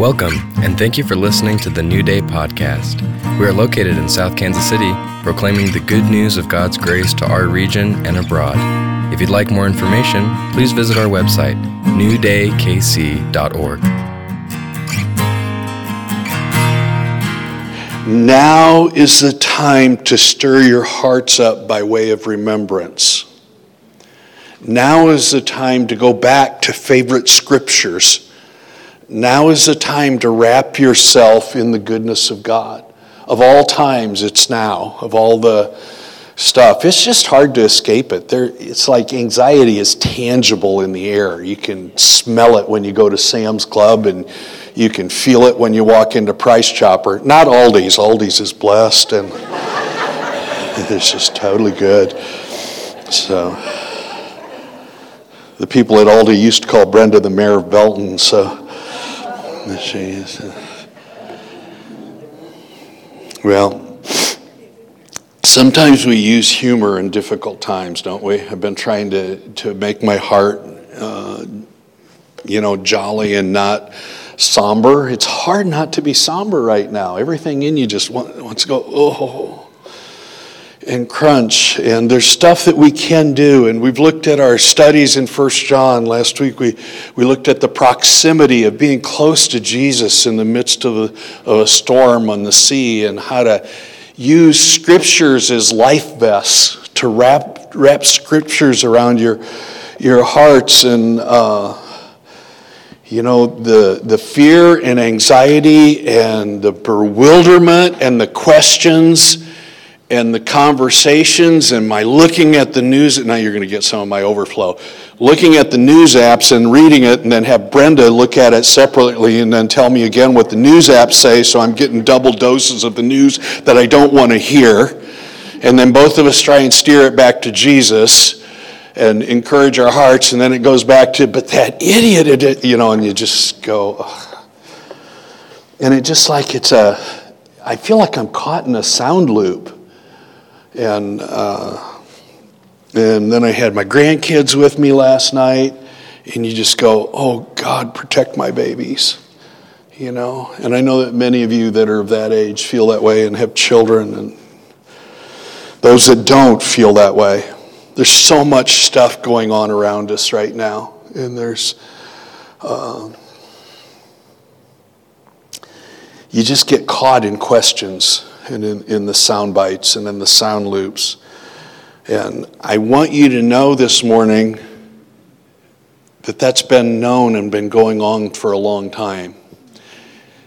Welcome, and thank you for listening to the New Day podcast. We are located in South Kansas City, proclaiming the good news of God's grace to our region and abroad. If you'd like more information, please visit our website, newdaykc.org. Now is the time to stir your hearts up by way of remembrance. Now is the time to go back to favorite scriptures now is the time to wrap yourself in the goodness of God. Of all times, it's now. Of all the stuff, it's just hard to escape it. There, it's like anxiety is tangible in the air. You can smell it when you go to Sam's Club, and you can feel it when you walk into Price Chopper. Not Aldi's. Aldi's is blessed, and it's just totally good. So. The people at Aldi used to call Brenda the mayor of Belton, so well, sometimes we use humor in difficult times, don't we? I've been trying to, to make my heart, uh, you know, jolly and not somber. It's hard not to be somber right now. Everything in you just wants to go, oh and crunch and there's stuff that we can do and we've looked at our studies in First john. Last week we, we looked at the proximity of being close to jesus in the midst of a, of a storm on the sea and how to use scriptures as life vests to wrap, wrap scriptures around your, your hearts. And uh, you know the, the fear and anxiety and the bewilderment and the questions and the conversations and my looking at the news now you're going to get some of my overflow looking at the news apps and reading it and then have brenda look at it separately and then tell me again what the news apps say so i'm getting double doses of the news that i don't want to hear and then both of us try and steer it back to jesus and encourage our hearts and then it goes back to but that idiot you know and you just go Ugh. and it just like it's a i feel like i'm caught in a sound loop and uh, and then I had my grandkids with me last night, and you just go, "Oh God, protect my babies," you know. And I know that many of you that are of that age feel that way and have children, and those that don't feel that way. There's so much stuff going on around us right now, and there's. Uh, you just get caught in questions and in, in the sound bites and in the sound loops. And I want you to know this morning that that's been known and been going on for a long time.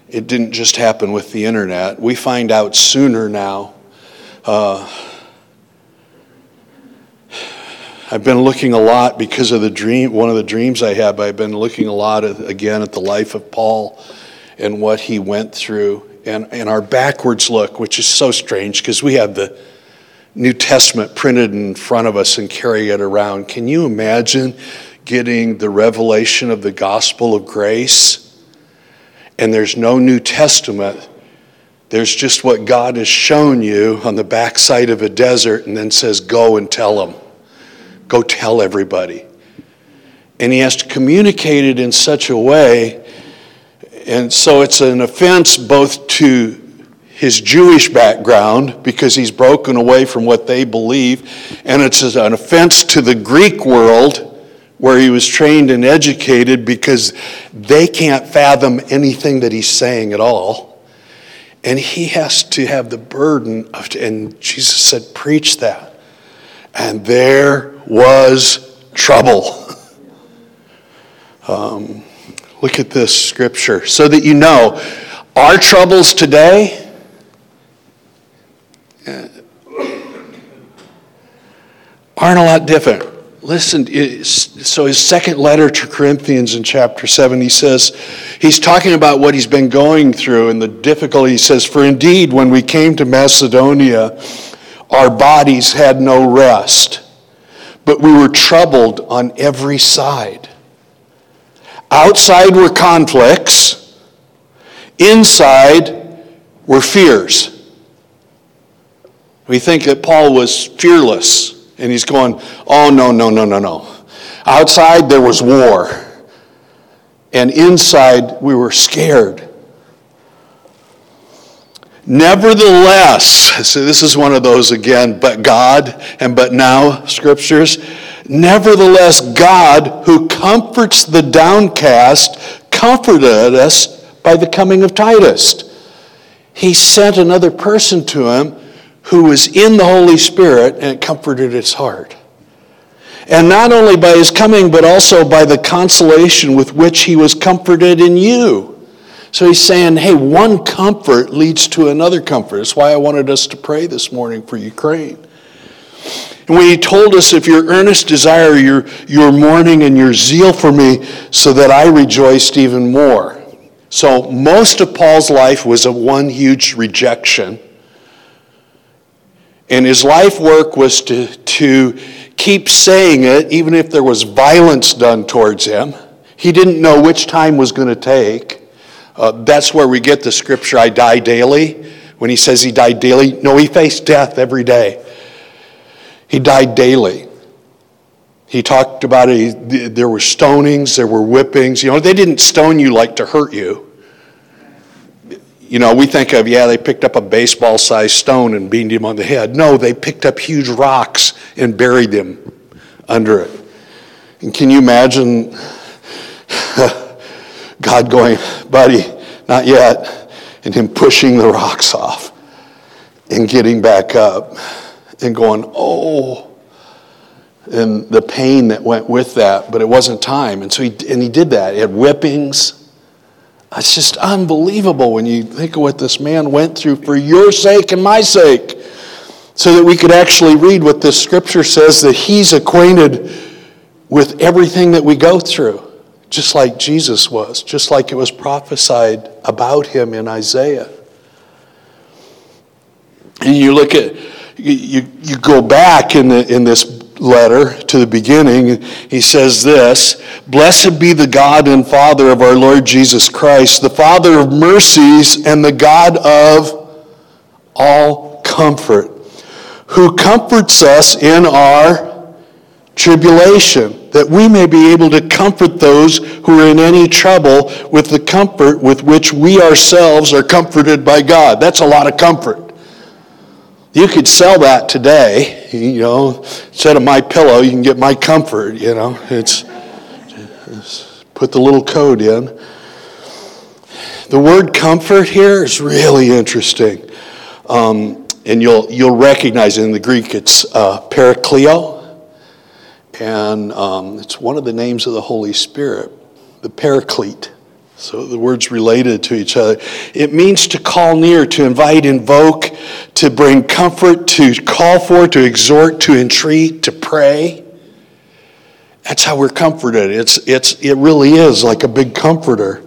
It didn't just happen with the internet. We find out sooner now. Uh, I've been looking a lot because of the dream, one of the dreams I have. I've been looking a lot at, again at the life of Paul and what he went through and, and our backwards look, which is so strange because we have the New Testament printed in front of us and carry it around. Can you imagine getting the revelation of the gospel of grace? And there's no New Testament. There's just what God has shown you on the backside of a desert and then says, Go and tell them. Go tell everybody. And he has to communicate it in such a way and so it's an offense both to his Jewish background because he's broken away from what they believe, and it's an offense to the Greek world where he was trained and educated because they can't fathom anything that he's saying at all. And he has to have the burden of, and Jesus said, Preach that. And there was trouble. um, Look at this scripture so that you know our troubles today uh, aren't a lot different. Listen, so his second letter to Corinthians in chapter 7, he says, he's talking about what he's been going through and the difficulty. He says, For indeed, when we came to Macedonia, our bodies had no rest, but we were troubled on every side. Outside were conflicts, inside were fears. We think that Paul was fearless, and he's going, oh, no, no, no, no, no. Outside there was war. and inside we were scared. Nevertheless, so this is one of those again, but God and but now scriptures. Nevertheless, God, who comforts the downcast, comforted us by the coming of Titus. He sent another person to him who was in the Holy Spirit and it comforted his heart. And not only by his coming, but also by the consolation with which he was comforted in you. So he's saying, hey, one comfort leads to another comfort. That's why I wanted us to pray this morning for Ukraine. And when he told us, if your earnest desire, your, your mourning, and your zeal for me, so that I rejoiced even more. So most of Paul's life was a one huge rejection. And his life work was to, to keep saying it, even if there was violence done towards him. He didn't know which time was going to take. Uh, that's where we get the scripture, I die daily. When he says he died daily, no, he faced death every day. He died daily. He talked about it. He, there were stonings, there were whippings. You know, they didn't stone you like to hurt you. You know, we think of, yeah, they picked up a baseball sized stone and beamed him on the head. No, they picked up huge rocks and buried him under it. And can you imagine God going, buddy, not yet, and him pushing the rocks off and getting back up and going, oh, and the pain that went with that, but it wasn't time. And so he, and he did that. He had whippings. It's just unbelievable when you think of what this man went through for your sake and my sake, so that we could actually read what this scripture says that he's acquainted with everything that we go through just like Jesus was, just like it was prophesied about him in Isaiah. And you look at, you, you go back in, the, in this letter to the beginning, he says this Blessed be the God and Father of our Lord Jesus Christ, the Father of mercies and the God of all comfort, who comforts us in our tribulation that we may be able to comfort those who are in any trouble with the comfort with which we ourselves are comforted by God. That's a lot of comfort. You could sell that today, you know, instead of my pillow, you can get my comfort, you know. It's, it's put the little code in. The word comfort here is really interesting. Um, and you'll, you'll recognize it in the Greek, it's uh, and um, it's one of the names of the Holy Spirit, the Paraclete. So the words related to each other. It means to call near, to invite, invoke, to bring comfort, to call for, to exhort, to entreat, to pray. That's how we're comforted. It's, it's, it really is like a big comforter.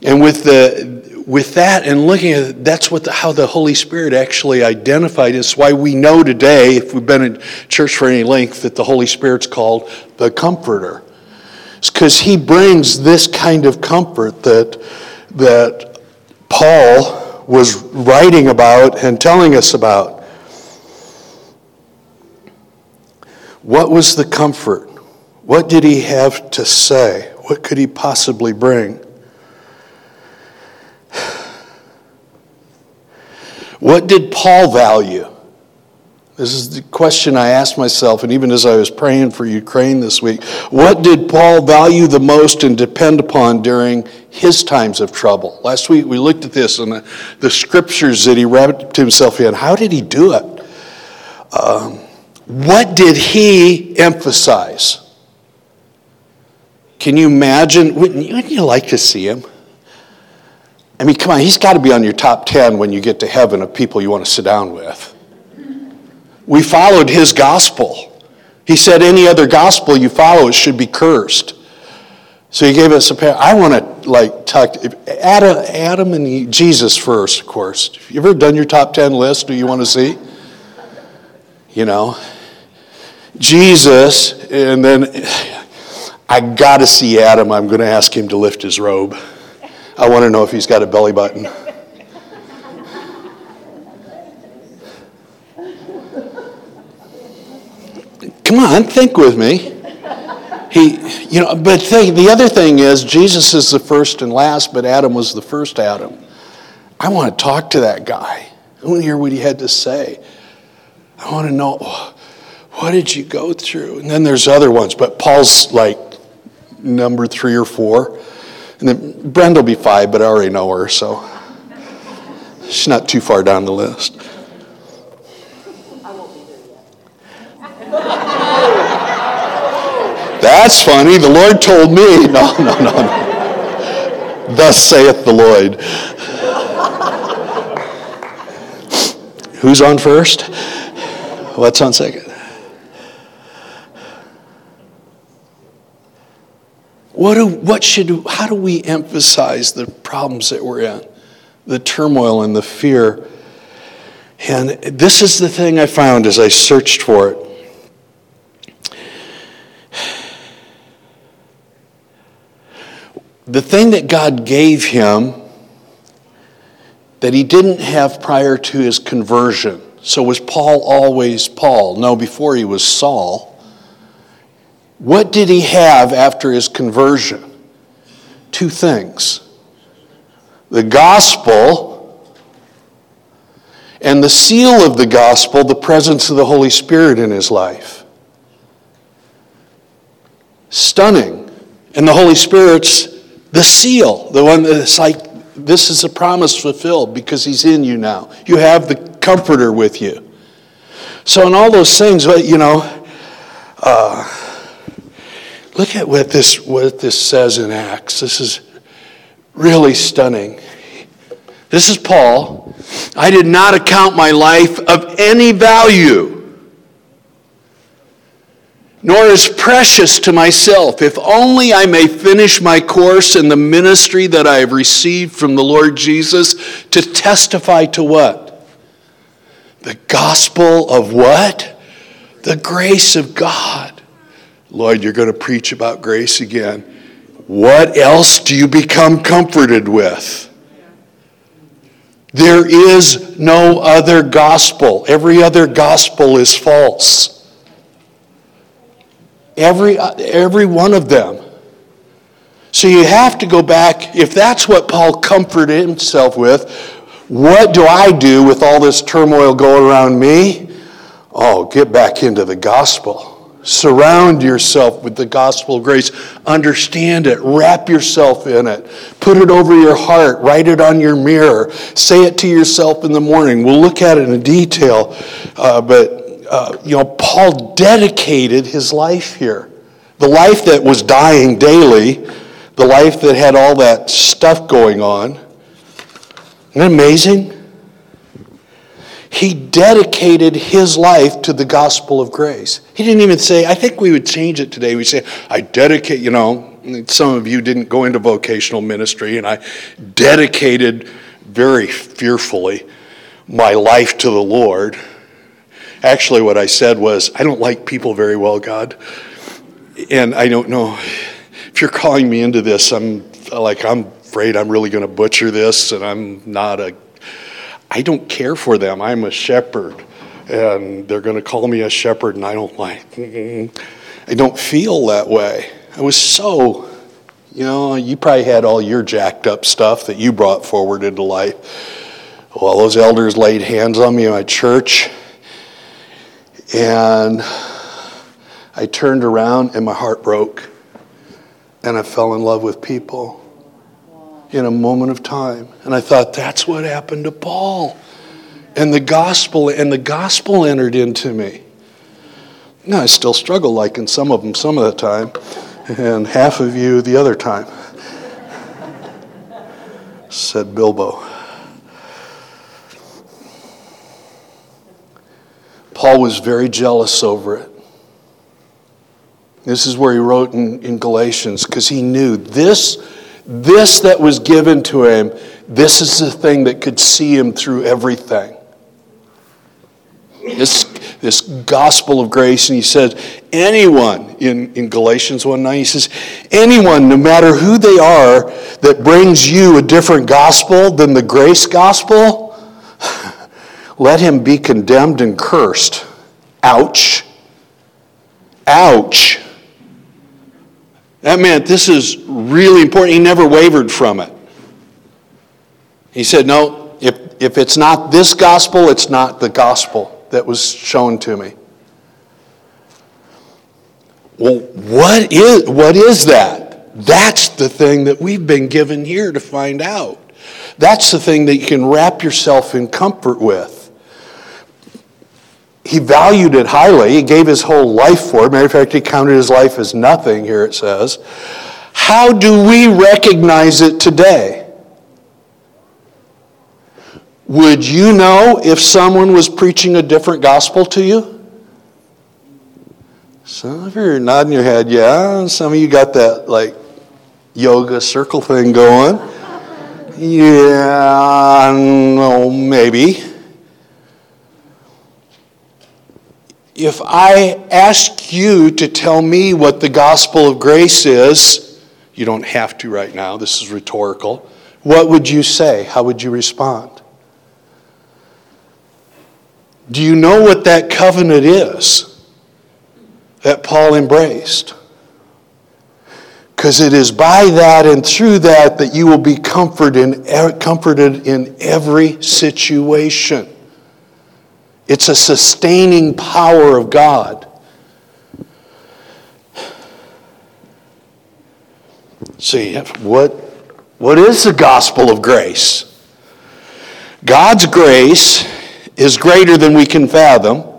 And with the, with that and looking at it, that's what the, how the Holy Spirit actually identified. It's why we know today, if we've been in church for any length, that the Holy Spirit's called the Comforter. Because he brings this kind of comfort that, that Paul was writing about and telling us about. What was the comfort? What did he have to say? What could he possibly bring? What did Paul value? This is the question I asked myself, and even as I was praying for Ukraine this week. What did Paul value the most and depend upon during his times of trouble? Last week we looked at this and the, the scriptures that he wrapped himself in. How did he do it? Um, what did he emphasize? Can you imagine? Wouldn't you, wouldn't you like to see him? I mean, come on, he's got to be on your top 10 when you get to heaven of people you want to sit down with. We followed his gospel. He said, any other gospel you follow should be cursed. So he gave us a pair. I want to like talk Adam, Adam and he, Jesus first, of course. You ever done your top 10 list? Do you want to see? You know, Jesus, and then I got to see Adam. I'm going to ask him to lift his robe. I want to know if he's got a belly button. Come on, think with me. He, you know, but the other thing is, Jesus is the first and last, but Adam was the first Adam. I want to talk to that guy. I want to hear what he had to say. I want to know oh, what did you go through? And then there's other ones, but Paul's like number three or four. And then Brenda will be five, but I already know her, so she's not too far down the list. That's funny. The Lord told me. No, no, no, no. Thus saith the Lord. Who's on first? What's on second? What, do, what should, how do we emphasize the problems that we're in, the turmoil and the fear? And this is the thing I found as I searched for it. The thing that God gave him that he didn't have prior to his conversion. So was Paul always Paul? No, before he was Saul. What did he have after his conversion? Two things the gospel and the seal of the gospel, the presence of the Holy Spirit in his life. Stunning. And the Holy Spirit's the seal, the one that's like, this is a promise fulfilled because he's in you now. You have the comforter with you. So, in all those things, you know, uh, look at what this, what this says in Acts. This is really stunning. This is Paul. I did not account my life of any value nor is precious to myself, if only I may finish my course in the ministry that I have received from the Lord Jesus to testify to what? The gospel of what? The grace of God. Lord, you're going to preach about grace again. What else do you become comforted with? There is no other gospel. Every other gospel is false. Every, every one of them. So you have to go back, if that's what Paul comforted himself with, what do I do with all this turmoil going around me? Oh, get back into the gospel. Surround yourself with the gospel of grace. Understand it. Wrap yourself in it. Put it over your heart. Write it on your mirror. Say it to yourself in the morning. We'll look at it in detail, uh, but uh, you know, Paul dedicated his life here. The life that was dying daily, the life that had all that stuff going on. Isn't that amazing? He dedicated his life to the gospel of grace. He didn't even say, I think we would change it today. We say, I dedicate, you know, some of you didn't go into vocational ministry, and I dedicated very fearfully my life to the Lord. Actually, what I said was, I don't like people very well, God. And I don't know if you're calling me into this, I'm like, I'm afraid I'm really going to butcher this, and I'm not a, I don't care for them. I'm a shepherd, and they're going to call me a shepherd, and I don't like, I don't feel that way. I was so, you know, you probably had all your jacked up stuff that you brought forward into life. Well, those elders laid hands on me in my church and I turned around and my heart broke. And I fell in love with people in a moment of time. And I thought, that's what happened to Paul. And the gospel, and the gospel entered into me. Now, I still struggle like in some of them some of the time, and half of you the other time, said Bilbo. Paul was very jealous over it. This is where he wrote in, in Galatians because he knew this, this that was given to him, this is the thing that could see him through everything. This, this gospel of grace, and he says, anyone, in, in Galatians 1 9, he says, anyone, no matter who they are, that brings you a different gospel than the grace gospel, let him be condemned and cursed. Ouch. Ouch. That meant this is really important. He never wavered from it. He said, No, if, if it's not this gospel, it's not the gospel that was shown to me. Well, what is, what is that? That's the thing that we've been given here to find out. That's the thing that you can wrap yourself in comfort with. He valued it highly. He gave his whole life for it. Matter of fact, he counted his life as nothing, here it says. How do we recognize it today? Would you know if someone was preaching a different gospel to you? Some of you are nodding your head, yeah. Some of you got that like yoga circle thing going. Yeah, no, maybe. If I ask you to tell me what the gospel of grace is, you don't have to right now, this is rhetorical. What would you say? How would you respond? Do you know what that covenant is? that Paul embraced. Because it is by that and through that that you will be comforted in, every situation. It's a sustaining power of God. See, what, what is the gospel of grace? God's grace is greater than we can fathom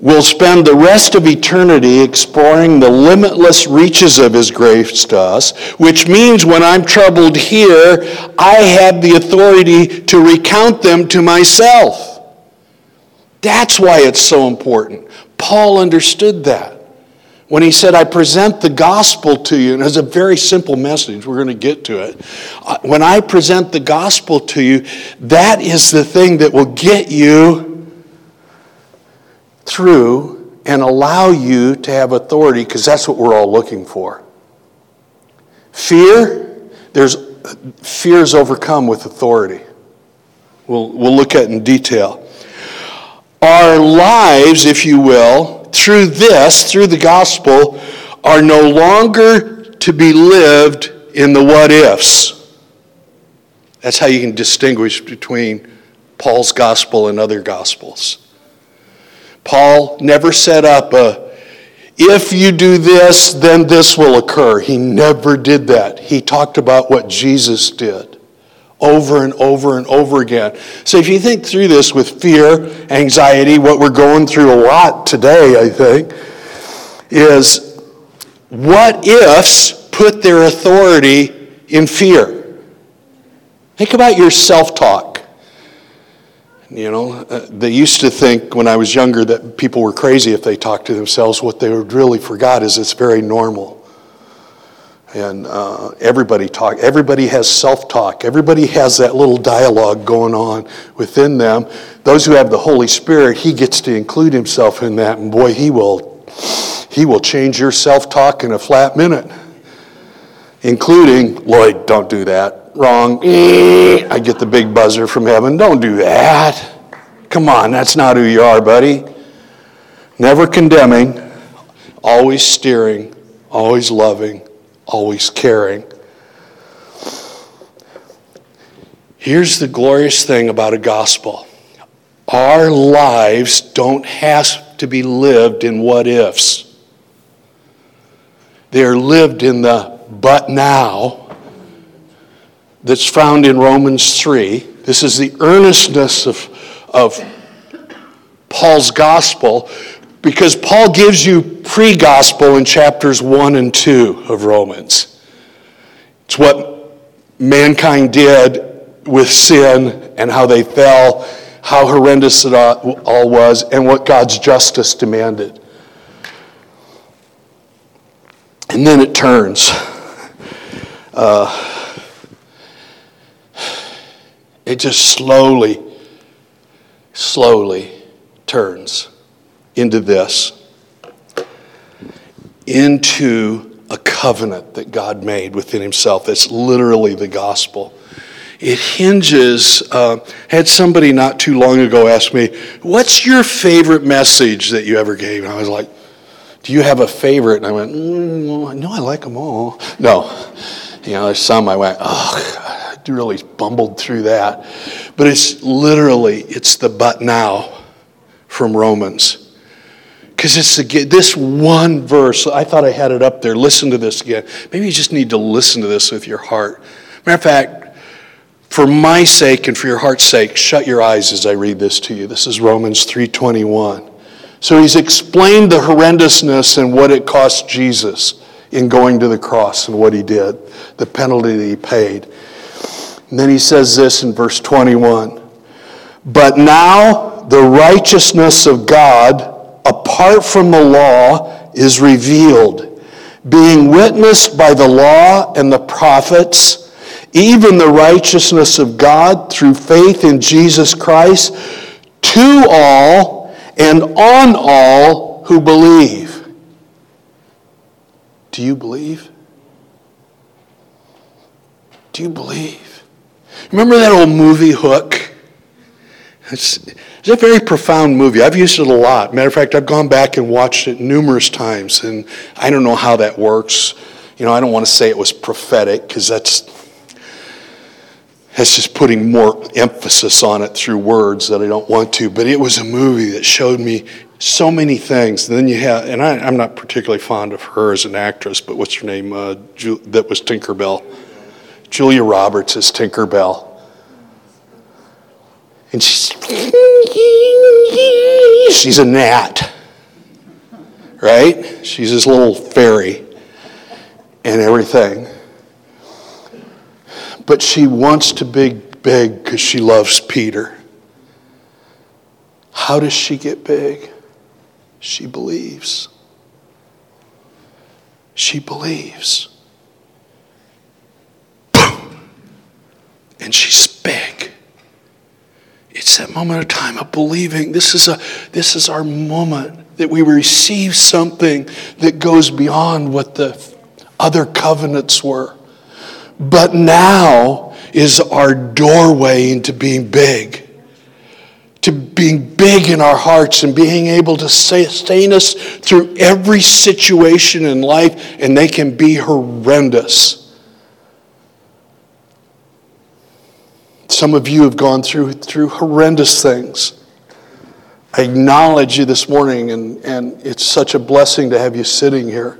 We'll spend the rest of eternity exploring the limitless reaches of His grace to us, which means when I'm troubled here, I have the authority to recount them to myself. That's why it's so important. Paul understood that. When he said, I present the gospel to you, and it's a very simple message, we're going to get to it. Uh, when I present the gospel to you, that is the thing that will get you through and allow you to have authority because that's what we're all looking for. Fear, there's fear is overcome with authority. We'll, we'll look at in detail. Our lives, if you will, through this, through the gospel, are no longer to be lived in the what ifs. That's how you can distinguish between Paul's gospel and other gospels. Paul never set up a, if you do this, then this will occur. He never did that. He talked about what Jesus did over and over and over again. So if you think through this with fear, anxiety, what we're going through a lot today, I think, is what ifs put their authority in fear? Think about your self talk. You know, uh, they used to think when I was younger that people were crazy if they talked to themselves. What they really forgot is it's very normal. And uh, everybody talk. Everybody has self-talk. Everybody has that little dialogue going on within them. Those who have the Holy Spirit, He gets to include Himself in that, and boy, He will. He will change your self-talk in a flat minute, including Lloyd. Don't do that wrong. I get the big buzzer from heaven. Don't do that. Come on, that's not who you are, buddy. Never condemning, always steering, always loving, always caring. Here's the glorious thing about a gospel our lives don't have to be lived in what ifs, they're lived in the but now that's found in Romans 3. This is the earnestness of, of Paul's gospel because Paul gives you pre gospel in chapters 1 and 2 of Romans. It's what mankind did with sin and how they fell, how horrendous it all was, and what God's justice demanded. And then it turns. Uh, it just slowly, slowly turns into this into a covenant that God made within Himself. That's literally the gospel. It hinges. Uh, had somebody not too long ago ask me, "What's your favorite message that you ever gave?" And I was like, Do you have a favorite? And I went, mm, No, I like them all. No. You know, there's some I went, Oh, I really bumbled through that. But it's literally, it's the but now from Romans. Because it's again, this one verse, I thought I had it up there. Listen to this again. Maybe you just need to listen to this with your heart. Matter of fact, for my sake and for your heart's sake, shut your eyes as I read this to you. This is Romans 3:21. So he's explained the horrendousness and what it cost Jesus in going to the cross and what he did, the penalty that he paid. And then he says this in verse 21. But now the righteousness of God apart from the law is revealed, being witnessed by the law and the prophets, even the righteousness of God through faith in Jesus Christ to all and on all who believe. Do you believe? Do you believe? Remember that old movie Hook? It's, it's a very profound movie. I've used it a lot. Matter of fact, I've gone back and watched it numerous times, and I don't know how that works. You know, I don't want to say it was prophetic because that's that's just putting more emphasis on it through words that I don't want to. But it was a movie that showed me so many things. And then you have, and I, am not particularly fond of her as an actress, but what's her name? Uh, Ju- that was Tinkerbell. Julia Roberts is Tinkerbell. And she's, she's a gnat, right? She's this little fairy and everything. But she wants to be big because she loves Peter. How does she get big? She believes. She believes. Boom! And she's big. It's that moment of time of believing. This is, a, this is our moment that we receive something that goes beyond what the other covenants were. But now is our doorway into being big. To being big in our hearts and being able to sustain us through every situation in life, and they can be horrendous. Some of you have gone through, through horrendous things. I acknowledge you this morning, and, and it's such a blessing to have you sitting here.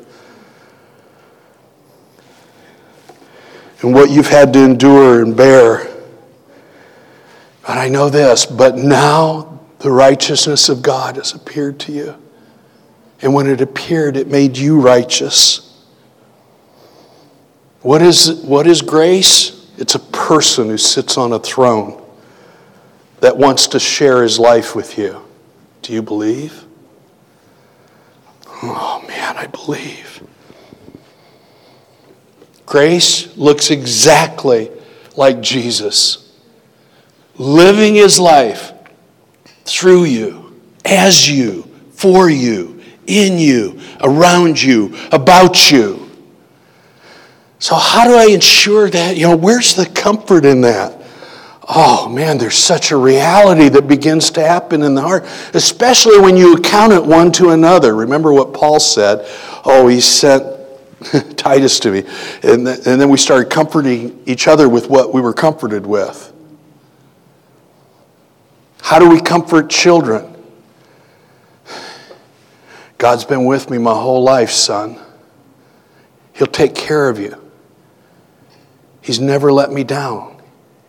And what you've had to endure and bear. But I know this, but now the righteousness of God has appeared to you. And when it appeared, it made you righteous. What is, what is grace? It's a person who sits on a throne that wants to share his life with you. Do you believe? Oh man, I believe. Grace looks exactly like Jesus, living his life through you, as you, for you, in you, around you, about you. So, how do I ensure that? You know, where's the comfort in that? Oh man, there's such a reality that begins to happen in the heart, especially when you account it one to another. Remember what Paul said? Oh, he sent Titus to me. And, th- and then we started comforting each other with what we were comforted with. How do we comfort children? God's been with me my whole life, son. He'll take care of you. He's never let me down.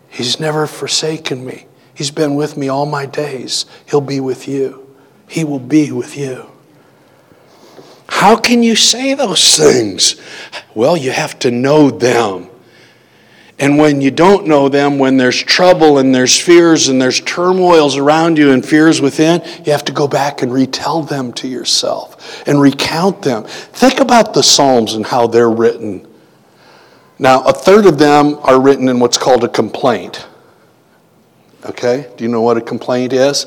He's never forsaken me. He's been with me all my days. He'll be with you. He will be with you. How can you say those things? Well, you have to know them. And when you don't know them, when there's trouble and there's fears and there's turmoils around you and fears within, you have to go back and retell them to yourself and recount them. Think about the Psalms and how they're written. Now, a third of them are written in what's called a complaint. Okay? Do you know what a complaint is?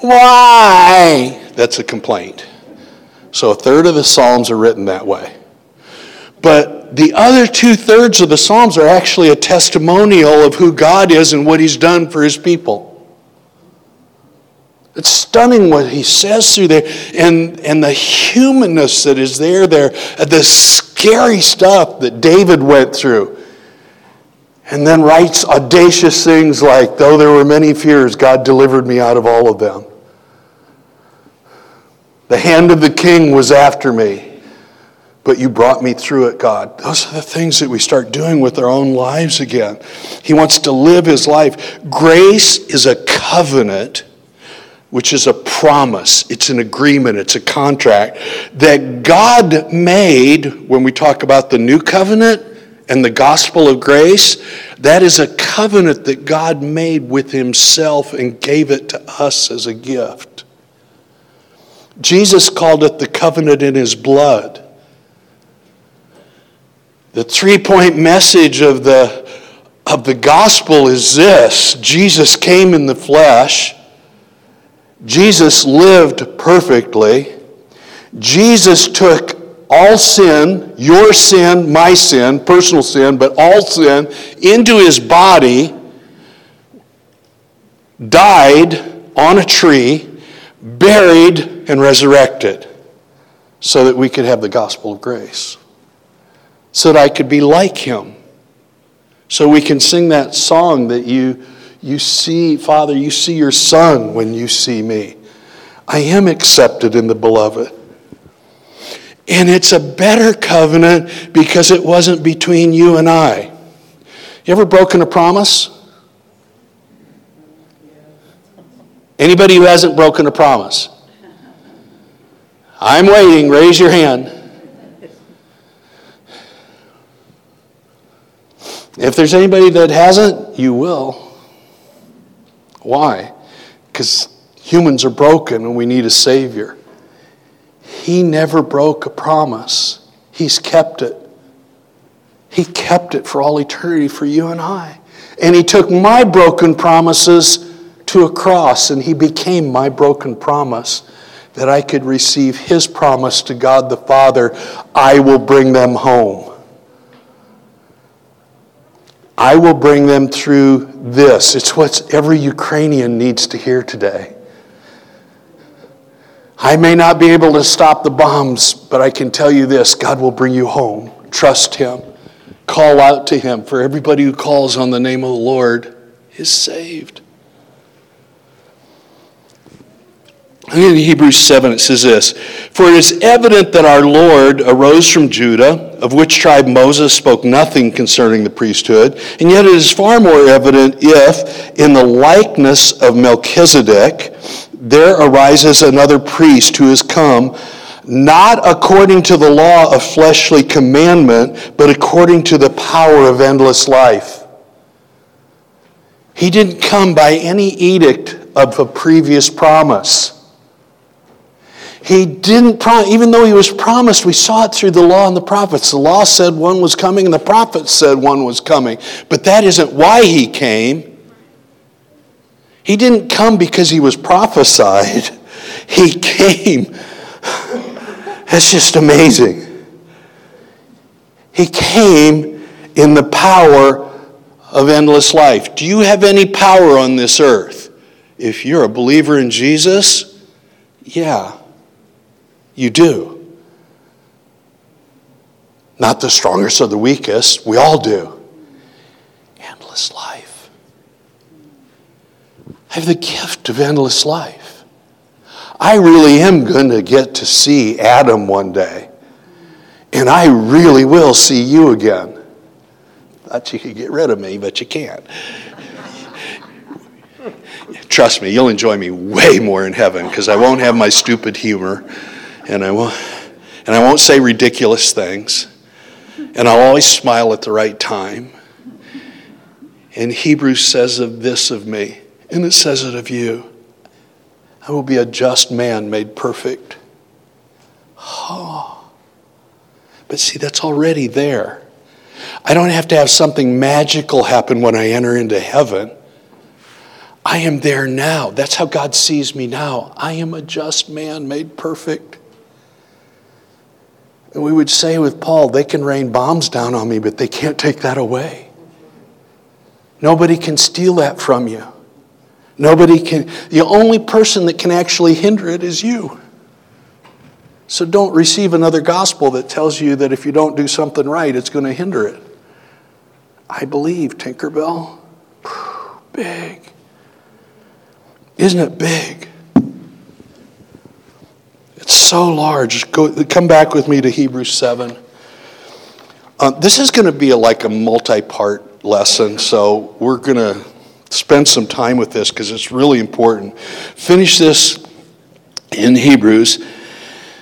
Why? That's a complaint. So a third of the Psalms are written that way. But the other two thirds of the Psalms are actually a testimonial of who God is and what He's done for His people. It's stunning what he says through there and, and the humanness that is there, there, the scary stuff that David went through. And then writes audacious things like, Though there were many fears, God delivered me out of all of them. The hand of the king was after me, but you brought me through it, God. Those are the things that we start doing with our own lives again. He wants to live his life. Grace is a covenant which is a promise, it's an agreement, it's a contract that God made when we talk about the new covenant and the gospel of grace. That is a covenant that God made with Himself and gave it to us as a gift. Jesus called it the covenant in His blood. The three point message of the, of the gospel is this Jesus came in the flesh. Jesus lived perfectly. Jesus took all sin, your sin, my sin, personal sin, but all sin, into his body, died on a tree, buried, and resurrected so that we could have the gospel of grace, so that I could be like him. So we can sing that song that you you see, Father, you see your Son when you see me. I am accepted in the beloved. And it's a better covenant because it wasn't between you and I. You ever broken a promise? Anybody who hasn't broken a promise? I'm waiting. Raise your hand. If there's anybody that hasn't, you will. Why? Because humans are broken and we need a Savior. He never broke a promise, He's kept it. He kept it for all eternity for you and I. And He took my broken promises to a cross and He became my broken promise that I could receive His promise to God the Father I will bring them home. I will bring them through this. It's what every Ukrainian needs to hear today. I may not be able to stop the bombs, but I can tell you this God will bring you home. Trust Him. Call out to Him, for everybody who calls on the name of the Lord is saved. In Hebrews 7, it says this For it is evident that our Lord arose from Judah, of which tribe Moses spoke nothing concerning the priesthood, and yet it is far more evident if, in the likeness of Melchizedek, there arises another priest who has come, not according to the law of fleshly commandment, but according to the power of endless life. He didn't come by any edict of a previous promise. He didn't promise, even though he was promised, we saw it through the law and the prophets. The law said one was coming, and the prophets said one was coming. But that isn't why he came. He didn't come because he was prophesied, he came. That's just amazing. He came in the power of endless life. Do you have any power on this earth? If you're a believer in Jesus, yeah. You do. Not the strongest or the weakest. We all do. Endless life. I have the gift of endless life. I really am going to get to see Adam one day. And I really will see you again. Thought you could get rid of me, but you can't. Trust me, you'll enjoy me way more in heaven because I won't have my stupid humor and I won't, and I won't say ridiculous things, and I'll always smile at the right time. And Hebrews says of this of me, and it says it of you. I will be a just man made perfect. Oh. But see, that's already there. I don't have to have something magical happen when I enter into heaven. I am there now. That's how God sees me now. I am a just man made perfect. And we would say with Paul, they can rain bombs down on me, but they can't take that away. Nobody can steal that from you. Nobody can, the only person that can actually hinder it is you. So don't receive another gospel that tells you that if you don't do something right, it's going to hinder it. I believe, Tinkerbell. Big. Isn't it big? So large. Go, come back with me to Hebrews 7. Uh, this is going to be a, like a multi part lesson, so we're going to spend some time with this because it's really important. Finish this in Hebrews.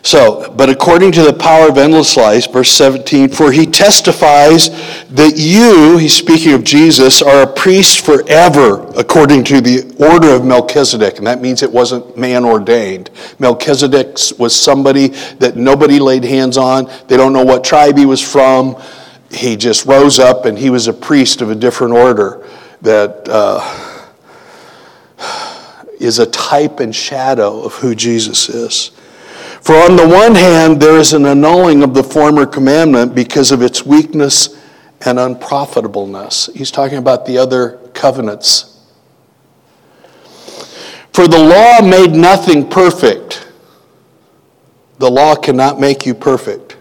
So, but according to the power of endless life, verse 17, for he testifies that you, he's speaking of Jesus, are a priest forever according to the order of Melchizedek. And that means it wasn't man ordained. Melchizedek was somebody that nobody laid hands on. They don't know what tribe he was from. He just rose up and he was a priest of a different order that uh, is a type and shadow of who Jesus is. For on the one hand, there is an annulling of the former commandment because of its weakness and unprofitableness. He's talking about the other covenants. For the law made nothing perfect. The law cannot make you perfect.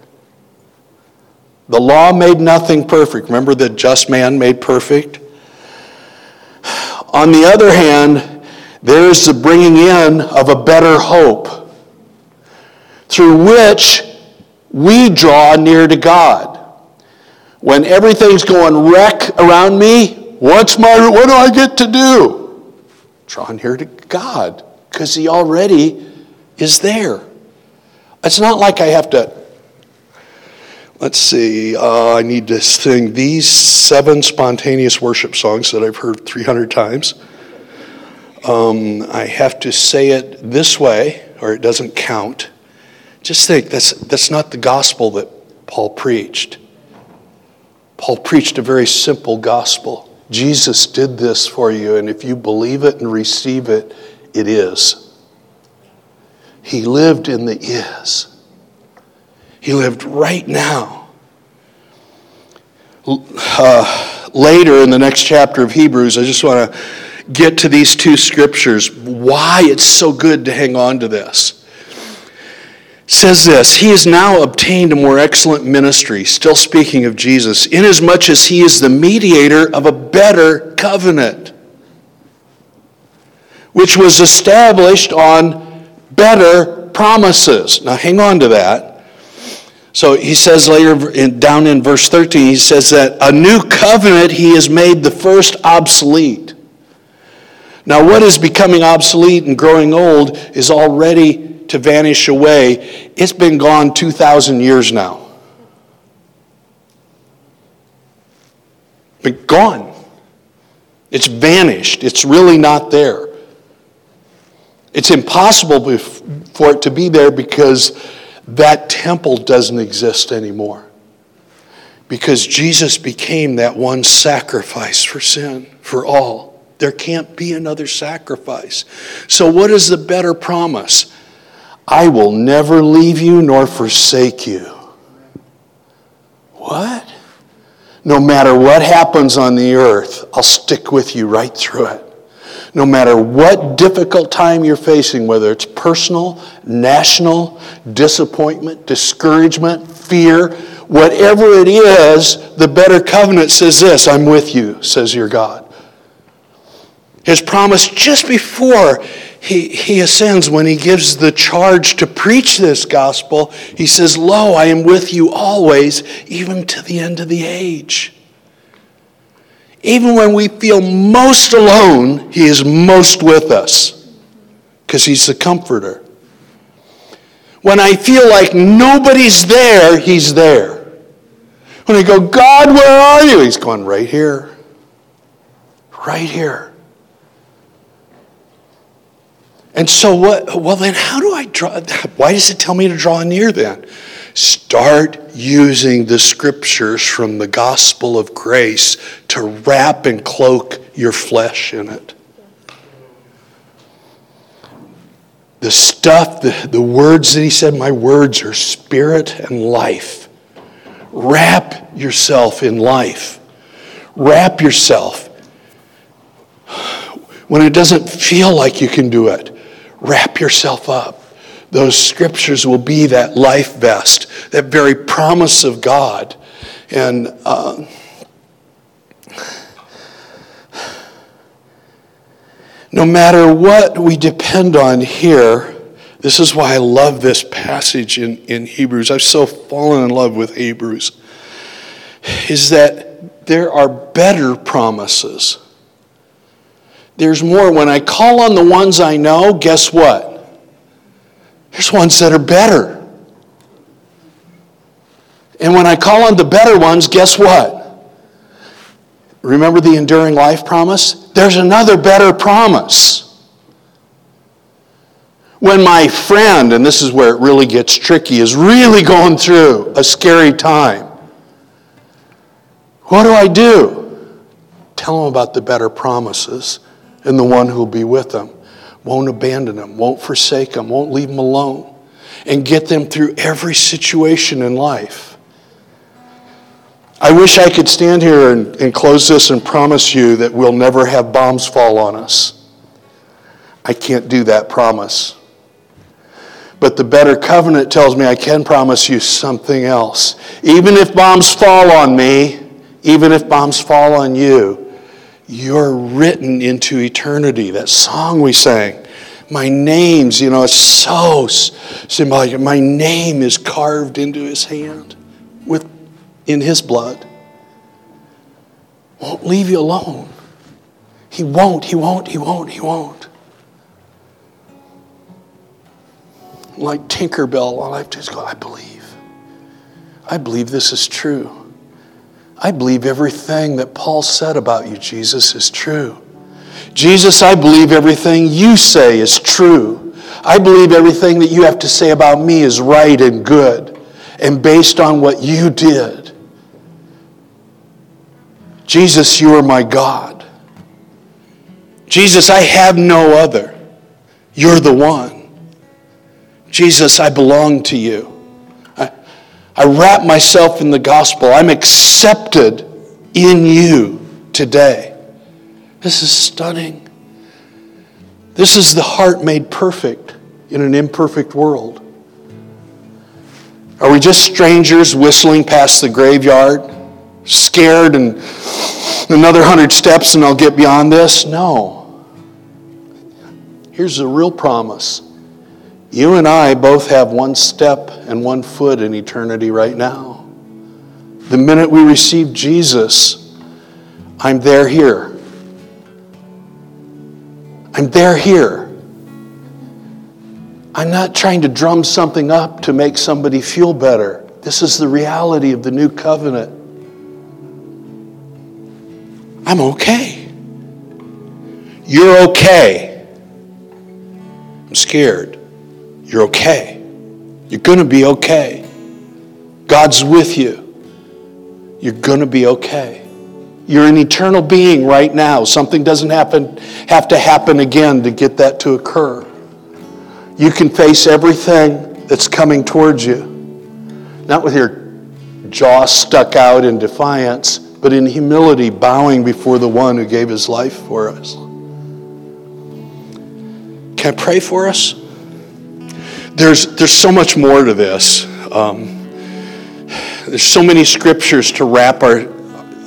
The law made nothing perfect. Remember the just man made perfect? On the other hand, there is the bringing in of a better hope through which we draw near to God. When everything's going wreck around me, what's my what do I get to do? Draw near to God because he already is there. It's not like I have to let's see, uh, I need to sing these seven spontaneous worship songs that I've heard 300 times. Um, I have to say it this way, or it doesn't count. Just think, that's, that's not the gospel that Paul preached. Paul preached a very simple gospel. Jesus did this for you, and if you believe it and receive it, it is. He lived in the is. He lived right now. Uh, later in the next chapter of Hebrews, I just want to get to these two scriptures, why it's so good to hang on to this says this He has now obtained a more excellent ministry, still speaking of Jesus, inasmuch as he is the mediator of a better covenant, which was established on better promises. Now, hang on to that. So he says later in, down in verse 13, he says that a new covenant he has made the first obsolete. Now, what is becoming obsolete and growing old is already to vanish away, it's been gone 2,000 years now. But gone. It's vanished. It's really not there. It's impossible for it to be there because that temple doesn't exist anymore. Because Jesus became that one sacrifice for sin, for all. There can't be another sacrifice. So, what is the better promise? I will never leave you nor forsake you. What? No matter what happens on the earth, I'll stick with you right through it. No matter what difficult time you're facing, whether it's personal, national, disappointment, discouragement, fear, whatever it is, the better covenant says this I'm with you, says your God. His promise just before he, he ascends, when he gives the charge to preach this gospel, he says, Lo, I am with you always, even to the end of the age. Even when we feel most alone, he is most with us because he's the comforter. When I feel like nobody's there, he's there. When I go, God, where are you? He's going, right here. Right here. And so, what, well, then, how do I draw? Why does it tell me to draw near then? Start using the scriptures from the gospel of grace to wrap and cloak your flesh in it. The stuff, the, the words that he said, my words are spirit and life. Wrap yourself in life. Wrap yourself when it doesn't feel like you can do it, wrap yourself up. Those scriptures will be that life vest, that very promise of God. And uh, no matter what we depend on here, this is why I love this passage in, in Hebrews. I've so fallen in love with Hebrews, is that there are better promises. There's more. When I call on the ones I know, guess what? There's ones that are better. And when I call on the better ones, guess what? Remember the enduring life promise? There's another better promise. When my friend, and this is where it really gets tricky, is really going through a scary time, what do I do? Tell them about the better promises and the one who'll be with them. Won't abandon them, won't forsake them, won't leave them alone, and get them through every situation in life. I wish I could stand here and, and close this and promise you that we'll never have bombs fall on us. I can't do that promise. But the better covenant tells me I can promise you something else. Even if bombs fall on me, even if bombs fall on you, you're written into eternity. That song we sang, my name's, you know, it's so symbolic. My name is carved into his hand with in his blood. Won't leave you alone. He won't, he won't, he won't, he won't. Like Tinkerbell, all I have to just go, I believe. I believe this is true. I believe everything that Paul said about you, Jesus, is true. Jesus, I believe everything you say is true. I believe everything that you have to say about me is right and good and based on what you did. Jesus, you are my God. Jesus, I have no other. You're the one. Jesus, I belong to you. I wrap myself in the gospel. I'm accepted in you today. This is stunning. This is the heart made perfect in an imperfect world. Are we just strangers whistling past the graveyard, scared and another hundred steps and I'll get beyond this? No. Here's the real promise you and I both have one step and one foot in eternity right now. The minute we receive Jesus, I'm there here. I'm there here. I'm not trying to drum something up to make somebody feel better. This is the reality of the new covenant. I'm okay. You're okay. I'm scared. You're okay. You're going to be okay. God's with you. You're going to be okay. You're an eternal being right now. Something doesn't happen, have to happen again to get that to occur. You can face everything that's coming towards you, not with your jaw stuck out in defiance, but in humility, bowing before the one who gave his life for us. Can I pray for us? There's, there's so much more to this. Um, there's so many scriptures to wrap our,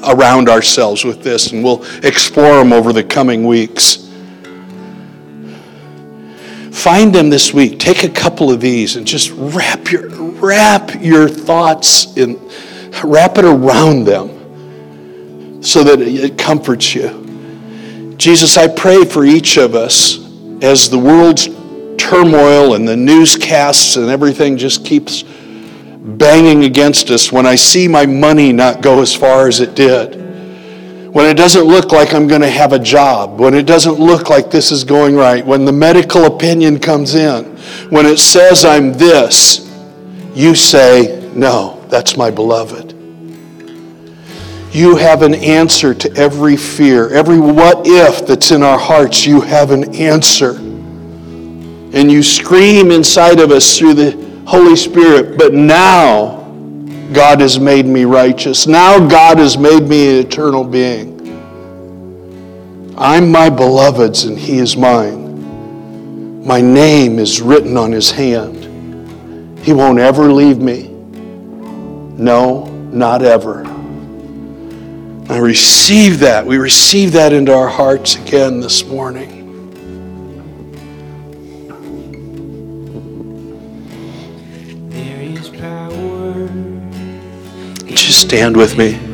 around ourselves with this, and we'll explore them over the coming weeks. Find them this week. Take a couple of these and just wrap your, wrap your thoughts in, wrap it around them so that it comforts you. Jesus, I pray for each of us as the world's turmoil and the newscasts and everything just keeps banging against us when I see my money not go as far as it did. When it doesn't look like I'm going to have a job, when it doesn't look like this is going right, when the medical opinion comes in, when it says I'm this, you say, No, that's my beloved. You have an answer to every fear, every what if that's in our hearts, you have an answer and you scream inside of us through the Holy Spirit, but now God has made me righteous. Now God has made me an eternal being. I'm my beloved's and he is mine. My name is written on his hand. He won't ever leave me. No, not ever. I receive that. We receive that into our hearts again this morning. Just stand with me.